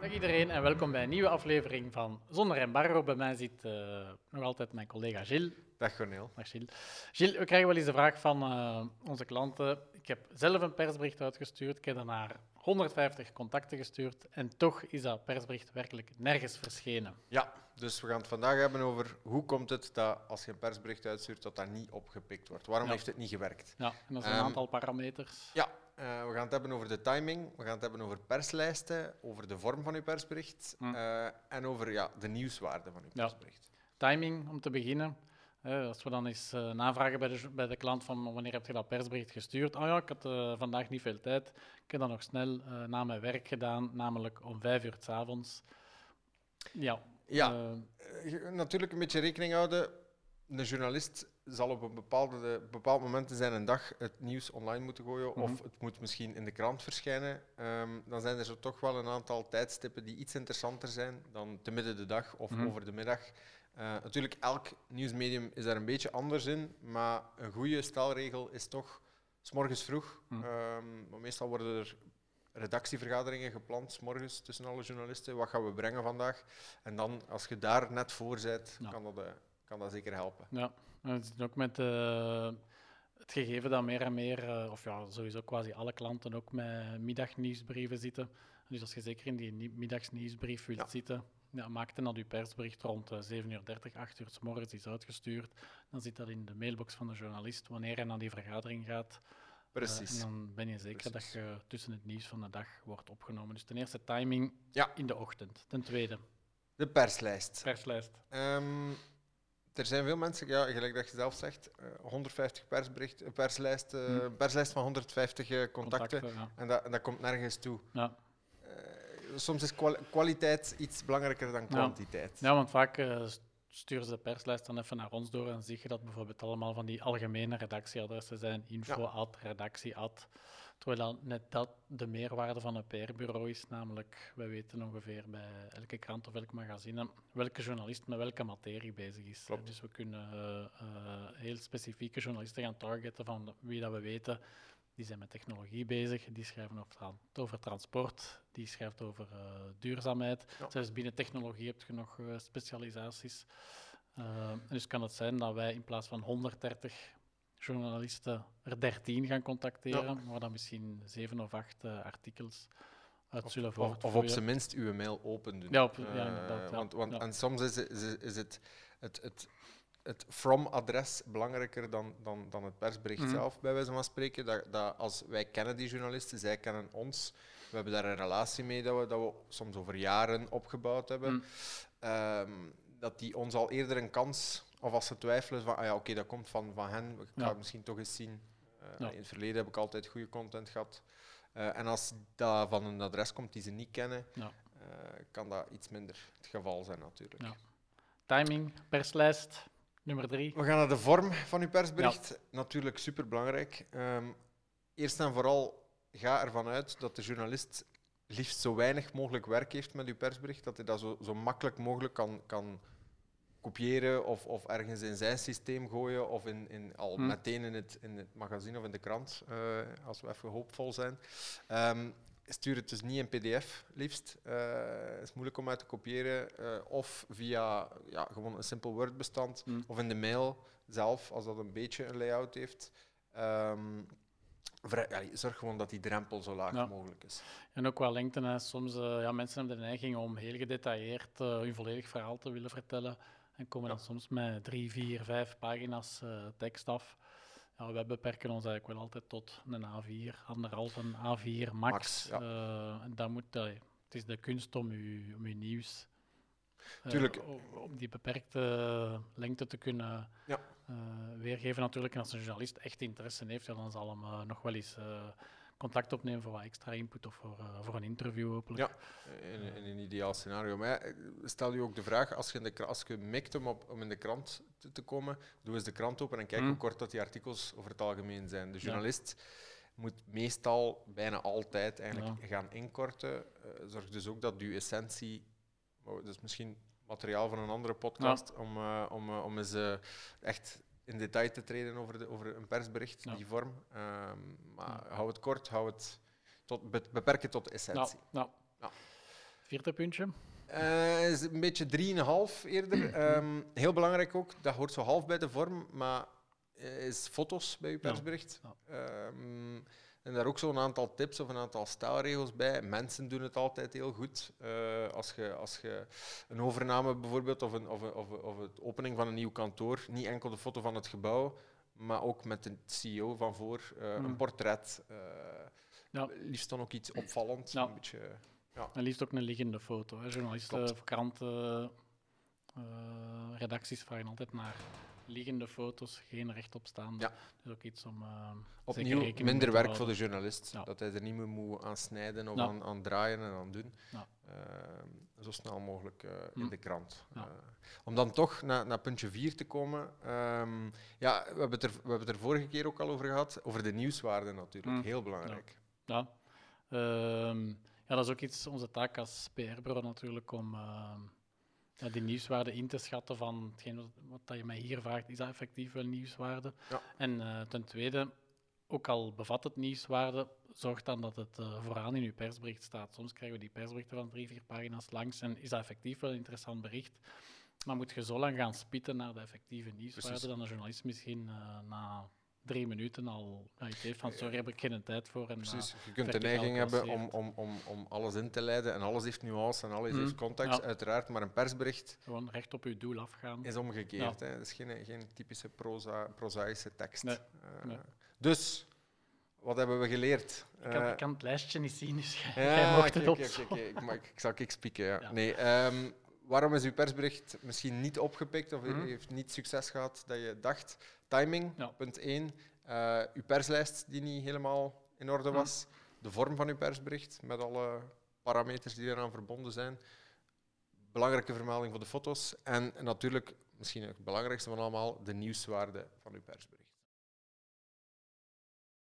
Dag iedereen en welkom bij een nieuwe aflevering van Zonder Embargo. Bij mij zit uh, nog altijd mijn collega Gilles. Dag Corneel. Dag Gilles. Gilles, we krijgen wel eens de vraag van uh, onze klanten. Ik heb zelf een persbericht uitgestuurd. Ik heb daarna 150 contacten gestuurd en toch is dat persbericht werkelijk nergens verschenen. Ja, dus we gaan het vandaag hebben over hoe komt het dat als je een persbericht uitstuurt dat dat niet opgepikt wordt. Waarom heeft het niet gewerkt? Ja, en dat zijn een um, aantal parameters. Ja, uh, we gaan het hebben over de timing, we gaan het hebben over perslijsten, over de vorm van uw persbericht hm. uh, en over ja, de nieuwswaarde van uw persbericht. Ja. Timing, om te beginnen. Als we dan eens navragen bij de, bij de klant van wanneer heb je dat persbericht gestuurd? Oh ja, ik had vandaag niet veel tijd. Ik heb dat nog snel na mijn werk gedaan, namelijk om vijf uur s avonds. Ja, ja natuurlijk een beetje rekening houden een journalist zal op een bepaalde, bepaald moment in zijn dag het nieuws online moeten gooien of mhm. het moet misschien in de krant verschijnen. Ehm, dan zijn er zo toch wel een aantal tijdstippen die iets interessanter zijn dan te midden de dag of mhm. over de middag. Uh, natuurlijk, elk nieuwsmedium is daar een beetje anders in, maar een goede stelregel is toch s morgens vroeg. Mm. maar meestal worden er redactievergaderingen gepland, s morgens tussen alle journalisten. Wat gaan we brengen vandaag? En dan, als je daar net voor bent, kan dat... Uh, kan dat zeker helpen. Ja, en het is ook met uh, het gegeven dat meer en meer, uh, of ja, sowieso quasi alle klanten ook met middagnieuwsbrieven zitten. Dus als je zeker in die middagsnieuwsbrief wilt zitten, ja, maak dan dat je persbericht rond uh, 7 uur 30, 8 uur s morgens is uitgestuurd. Dan zit dat in de mailbox van de journalist wanneer hij naar die vergadering gaat. Precies. en dan ben je zeker dat je tussen het nieuws van de dag wordt opgenomen. Dus ten eerste timing ja. in de ochtend. Ten tweede... De perslijst. Perslijst. Um, er zijn veel mensen, ja, gelijk dat je zelf zegt, 150 eh, persbericht, perslijst, uh, perslijst van 150 uh, contacten. en, dat, dat komt nergens toe. Ja. Soms is kwaliteit iets belangrijker dan kwantiteit. Ja, want vaak sturen ze de perslijst dan even naar ons door en zie je dat bijvoorbeeld allemaal van die algemene redactieadressen zijn, info redactie Terwijl dat net dat de meerwaarde van een PR-bureau is, namelijk wij weten ongeveer bij elke krant of elk magazine welke journalist met welke materie bezig is. Klopt. Dus we kunnen uh, uh, heel specifieke journalisten gaan targeten van wie dat we weten. Die zijn met technologie bezig, die schrijven over, over transport, die schrijft over uh, duurzaamheid. Ja. Zelfs binnen technologie heb je nog specialisaties. dus kan het zijn dat wij in plaats van 130 journalisten er 13 gaan contacteren, maar dan misschien zeven of acht uh, artikels uit zullen Of, of op zijn minst uw mail open doen. Ja, op, ja inderdaad. Want, want, En soms is, is, is het, het, het, het from-adres belangrijker dan, dan, dan het persbericht mhm. zelf, bij wijze van spreken. Dat, dat als wij kennen die journalisten, zij kennen ons. We hebben daar een relatie mee dat we, dat we soms over jaren opgebouwd hebben. Mm. Um, dat die ons al eerder een kans of als ze twijfelen van, ah ja, oké, dat komt van, van hen, ik ga het misschien toch eens zien. Uh, In het verleden heb ik altijd goede content gehad. Uh, en als dat van een adres komt die ze niet kennen, ja. uh, kan dat iets minder het geval zijn natuurlijk. Timing, perslijst, nummer drie. We gaan naar de vorm van uw persbericht. Natuurlijk superbelangrijk. Um, eerst en vooral ga ervan uit dat de journalist liefst zo weinig mogelijk werk heeft met uw persbericht, dat hij dat zo, zo makkelijk mogelijk kan, kan kopiëren of, of ergens in zijn systeem gooien of in, in al hm. meteen in het, in het magazine of in de krant, uh, als we even hoopvol zijn. Um, stuur het dus niet in pdf, liefst. Uh, het is moeilijk om uit te kopiëren. Uh, of via ja, gewoon een simpel Word-bestand. Hm. Of in de mail zelf, als dat een beetje een layout heeft. Um, vrij, zorg gewoon dat die drempel zo laag mogelijk is. En ook wel lengte. Hè. Soms uh, ja, mensen hebben de neiging om heel gedetailleerd hun volledig verhaal te willen vertellen. En komen dan soms met drie, vier, vijf pagina's uh, tekst af. Ja, wij beperken ons eigenlijk wel altijd tot een A4, anderhalf een A4 max. max ja. uh, en dat moet, uh, het is de kunst om je, om uw nieuws Tuurlijk. om die beperkte lengte te kunnen ja. weergeven natuurlijk. En als een journalist echt interesse heeft, dan zal hem nog wel eens contact opnemen voor wat extra input of voor, uh, voor een interview hopelijk. Ja, in, in, een ideaal scenario. Maar stel je ook de vraag, als je, in de, als je mikt om, op, om in de krant te, te, komen, doe eens de krant open en kijk hoe hmm. kort dat die artikels over het algemeen zijn. De journalist moet meestal, bijna altijd, eigenlijk gaan inkorten. Uh, zorg dus ook dat je essentie, dat is misschien materiaal van een andere podcast, om, uh, om, om eens echt in detail te treden over, de, over een persbericht, die vorm. Um, maar hou het kort, hou het tot, beperk het tot de essentie. Ja. Vierde puntje? Uh, is een beetje 3,5 eerder. Um, heel belangrijk ook, dat hoort zo half bij de vorm, maar is foto's bij je persbericht. Um, en daar ook zo'n aantal tips of een aantal staalregels bij. Mensen doen het altijd heel goed. Uh, als, je, als je een overname bijvoorbeeld, of, een, of, of, of het opening van een nieuw kantoor, niet enkel de foto van het gebouw, maar ook met de CEO van voor, uh, een portret. Uh, ja. Liefst dan ook iets opvallends. Ja. Een beetje, ja. En liefst ook een liggende foto. Hè. Journalisten of kranten, redacties vragen altijd naar liggende foto's, geen rechtopstaande. Ja. Dus ook iets om. Uh, Opnieuw minder werk voor de journalist. Dat hij er niet meer moet aan snijden of aan, aan, draaien en aan doen. Uh, zo snel mogelijk uh, in hm. de krant. om dan toch naar, naar puntje 4 te komen. Um, ja, we hebben, het er, we hebben het er vorige keer ook al over gehad. Over de nieuwswaarde natuurlijk. Hm. Heel belangrijk. Ja. Um, ja, dat is ook iets, onze taak als PR-bureau natuurlijk, om ehm, ja, die nieuwswaarde in te schatten van hetgeen wat, wat je mij hier vraagt, is dat effectief wel nieuwswaarde? Ja. En uh, ten tweede, ook al bevat het nieuwswaarde, zorg dan dat het uh, vooraan in uw persbericht staat. Soms krijgen we die persberichten van drie, vier pagina's langs en is dat effectief wel een interessant bericht. Maar moet je zo lang gaan spitten naar de effectieve nieuwswaarde, Precies. dan een journalist misschien uh, na drie minuten al ja, heeft van sorry, heb ik geen tijd voor. En, Precies, je kunt de neiging hebben om, om, om, om alles in te leiden en alles heeft nuance en alles heeft mhm. context, uiteraard, maar een persbericht... Gewoon recht op je doel afgaan. Is omgekeerd, hè. Het is geen, geen typische proza, prozaïsche tekst. Nee. Uh, Dus... Wat hebben we geleerd? Ik kan, kan het lijstje niet zien, dus jij mocht het op. Ik, ik, zal ik spieken, ja. ja. Nee, um, waarom is uw persbericht misschien niet opgepikt of mm heeft niet succes gehad dat je dacht? Timing, punt 1. Uh, uw perslijst die niet helemaal in orde was. De vorm van uw persbericht met alle parameters die eraan verbonden zijn. Belangrijke vermelding voor de foto's. En natuurlijk, misschien het belangrijkste van allemaal, de nieuwswaarde van uw persbericht.